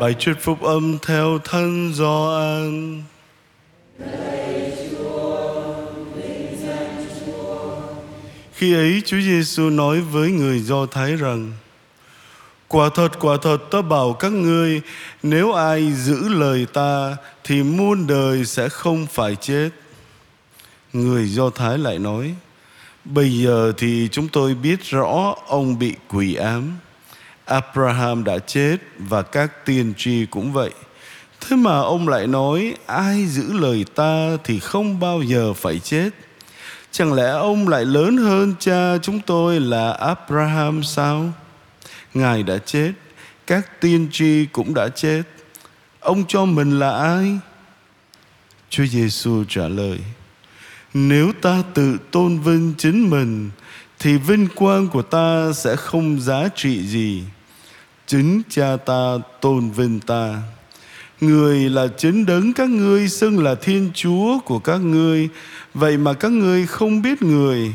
Bài thuyết phúc âm theo thân Gioan. Khi ấy Chúa Giêsu nói với người Do Thái rằng: Quả thật, quả thật ta bảo các ngươi, nếu ai giữ lời ta thì muôn đời sẽ không phải chết. Người Do Thái lại nói: Bây giờ thì chúng tôi biết rõ ông bị quỷ ám. Abraham đã chết và các tiên tri cũng vậy. Thế mà ông lại nói ai giữ lời ta thì không bao giờ phải chết. Chẳng lẽ ông lại lớn hơn cha chúng tôi là Abraham sao? Ngài đã chết, các tiên tri cũng đã chết. Ông cho mình là ai? Chúa Giêsu trả lời: Nếu ta tự tôn vinh chính mình thì vinh quang của ta sẽ không giá trị gì. Chính cha ta tôn vinh ta. Người là chính đấng các ngươi xưng là Thiên Chúa của các ngươi, vậy mà các ngươi không biết người,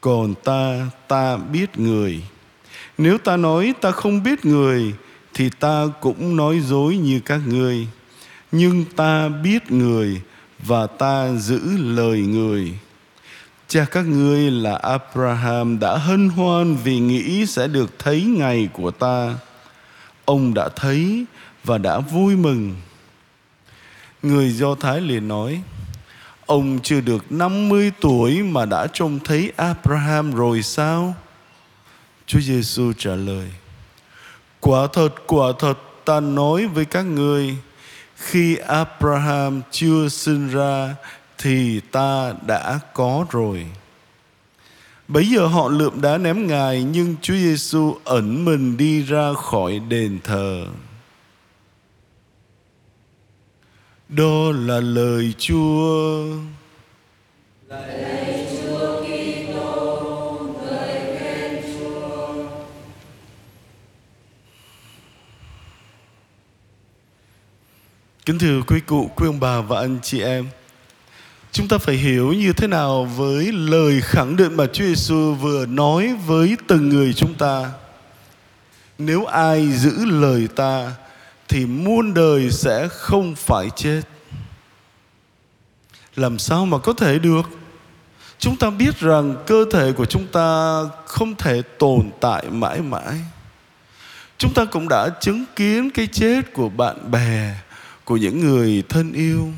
còn ta ta biết người. Nếu ta nói ta không biết người thì ta cũng nói dối như các ngươi. Nhưng ta biết người và ta giữ lời người. Cha các ngươi là Abraham đã hân hoan vì nghĩ sẽ được thấy ngày của ta. Ông đã thấy và đã vui mừng. Người Do Thái liền nói, Ông chưa được 50 tuổi mà đã trông thấy Abraham rồi sao? Chúa Giêsu trả lời, Quả thật, quả thật ta nói với các ngươi, khi Abraham chưa sinh ra thì ta đã có rồi. Bấy giờ họ lượm đá ném Ngài nhưng Chúa Giêsu ẩn mình đi ra khỏi đền thờ. Đó là lời Chúa. Lạy Chúa Kitô, người khen Chúa. Kính thưa quý cụ, quý ông bà và anh chị em, chúng ta phải hiểu như thế nào với lời khẳng định mà Chúa Giêsu vừa nói với từng người chúng ta. Nếu ai giữ lời ta thì muôn đời sẽ không phải chết. Làm sao mà có thể được? Chúng ta biết rằng cơ thể của chúng ta không thể tồn tại mãi mãi. Chúng ta cũng đã chứng kiến cái chết của bạn bè, của những người thân yêu.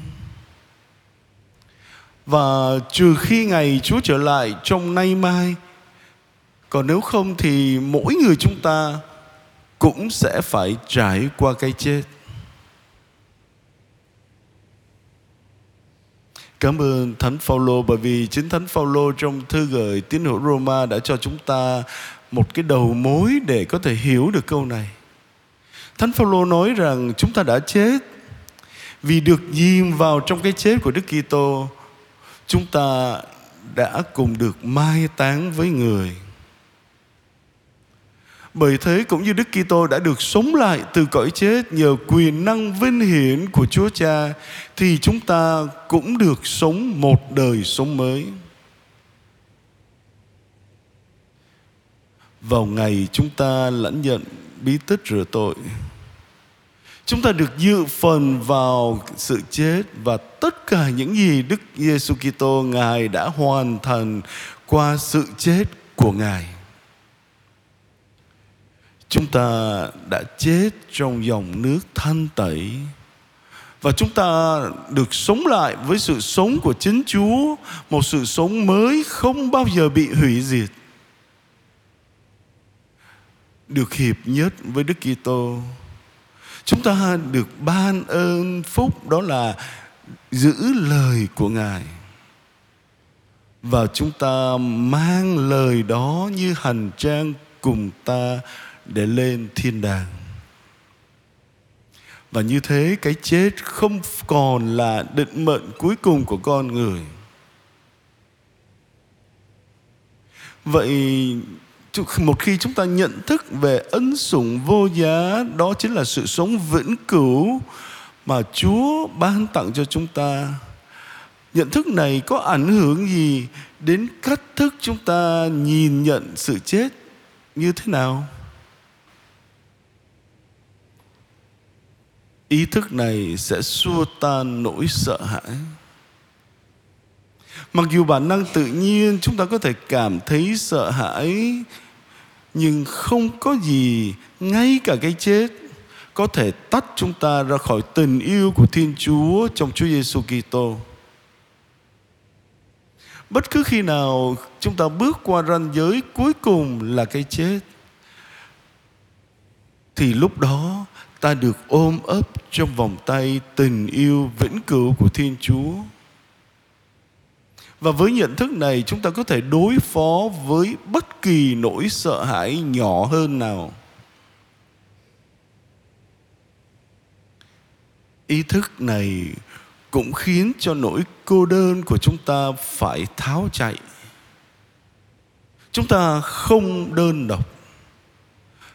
Và trừ khi ngày Chúa trở lại trong nay mai, còn nếu không thì mỗi người chúng ta cũng sẽ phải trải qua cái chết. Cảm ơn Thánh Phaolô bởi vì chính Thánh Phaolô trong thư gửi tín hữu Roma đã cho chúng ta một cái đầu mối để có thể hiểu được câu này. Thánh Phaolô nói rằng chúng ta đã chết vì được dìm vào trong cái chết của Đức Kitô, chúng ta đã cùng được mai táng với người. Bởi thế cũng như Đức Kitô đã được sống lại từ cõi chết nhờ quyền năng vinh hiển của Chúa Cha thì chúng ta cũng được sống một đời sống mới. Vào ngày chúng ta lãnh nhận bí tích rửa tội, chúng ta được dự phần vào sự chết và tất cả những gì Đức Giêsu Kitô ngài đã hoàn thành qua sự chết của ngài chúng ta đã chết trong dòng nước thanh tẩy và chúng ta được sống lại với sự sống của chính Chúa, một sự sống mới không bao giờ bị hủy diệt. Được hiệp nhất với Đức Kitô. Chúng ta được ban ơn phúc, đó là giữ lời của Ngài. Và chúng ta mang lời đó như hành trang cùng ta để lên thiên đàng và như thế, cái chết không còn là định mệnh cuối cùng của con người vậy một khi chúng ta nhận thức về ân sủng vô giá, đó chính là sự sống vĩnh cửu mà Chúa ban tặng cho chúng ta. Nhận thức này có ảnh hưởng gì đến cách thức chúng ta nhìn nhận sự chết như thế nào? Ý thức này sẽ xua tan nỗi sợ hãi. Mặc dù bản năng tự nhiên, chúng ta có thể cảm thấy sợ hãi nhưng không có gì, ngay cả cái chết, có thể tách chúng ta ra khỏi tình yêu của Thiên Chúa trong Chúa Giêsu Kitô. Bất cứ khi nào chúng ta bước qua ranh giới cuối cùng là cái chết, thì lúc đó ta được ôm ấp trong vòng tay tình yêu vĩnh cửu của Thiên Chúa. Và với nhận thức này, chúng ta có thể đối phó với bất kỳ nỗi sợ hãi nhỏ hơn nào. Ý thức này cũng khiến cho nỗi cô đơn của chúng ta phải tháo chạy. Chúng ta không đơn độc.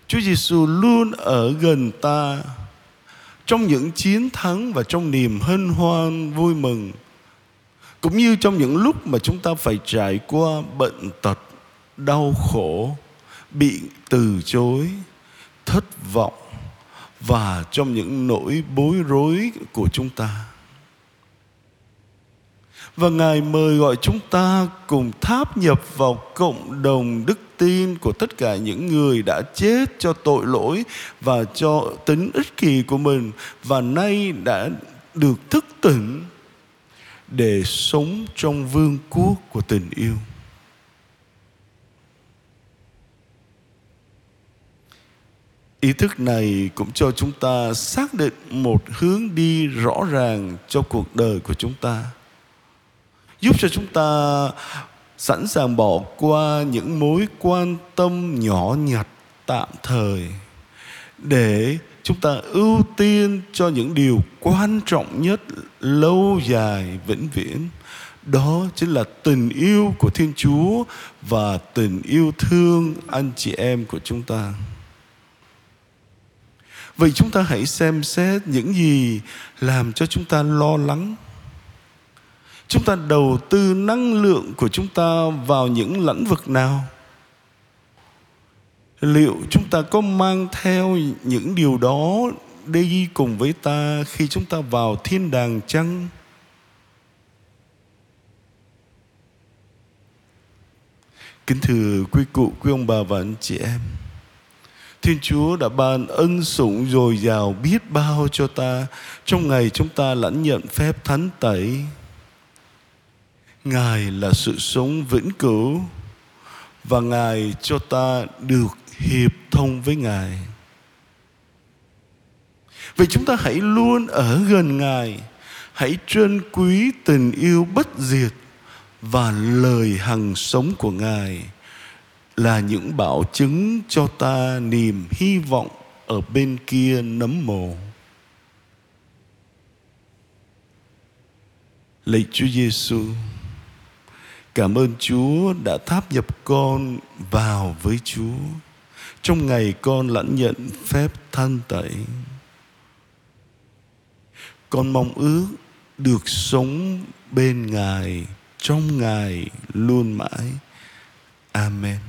Chúa Giêsu luôn ở gần ta trong những chiến thắng và trong niềm hân hoan vui mừng cũng như trong những lúc mà chúng ta phải trải qua bệnh tật, đau khổ, bị từ chối, thất vọng và trong những nỗi bối rối của chúng ta. Và ngài mời gọi chúng ta cùng tháp nhập vào cộng đồng đức tin của tất cả những người đã chết cho tội lỗi và cho tính ích kỷ của mình và nay đã được thức tỉnh để sống trong vương quốc của tình yêu. Ý thức này cũng cho chúng ta xác định một hướng đi rõ ràng cho cuộc đời của chúng ta, giúp cho chúng ta sẵn sàng bỏ qua những mối quan tâm nhỏ nhặt tạm thời để chúng ta ưu tiên cho những điều quan trọng nhất lâu dài, vĩnh viễn. Đó chính là tình yêu của thiên chúa và tình yêu thương anh chị em của chúng ta. Vậy chúng ta hãy xem xét những gì làm cho chúng ta lo lắng. Chúng ta đầu tư năng lượng của chúng ta vào những lĩnh vực nào? Liệu chúng ta có mang theo những điều đó đi cùng với ta khi chúng ta vào thiên đàng chăng kính thưa quý cụ, quý ông bà và anh chị em, Thiên Chúa đã ban ân sủng dồi dào biết bao cho ta trong ngày chúng ta lãnh nhận phép thánh tẩy. Ngài là sự sống vĩnh cửu và Ngài cho ta được hiệp thông với Ngài. Vậy chúng ta hãy luôn ở gần Ngài, hãy trân quý tình yêu bất diệt và lời hằng sống của Ngài là những bảo chứng cho ta niềm hy vọng ở bên kia nấm mồ. Lạy Chúa Giêsu, cảm ơn Chúa đã tháp nhập con vào với Chúa trong ngày con lãnh nhận phép thanh tẩy. Con mong ước được sống bên Ngài, trong Ngài luôn mãi. Amen.